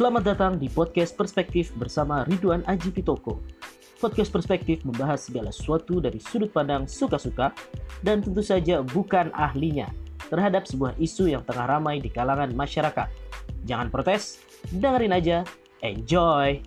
Selamat datang di podcast Perspektif bersama Ridwan Aji Pitoko. Podcast Perspektif membahas segala sesuatu dari sudut pandang suka-suka dan tentu saja bukan ahlinya terhadap sebuah isu yang tengah ramai di kalangan masyarakat. Jangan protes, dengerin aja, enjoy!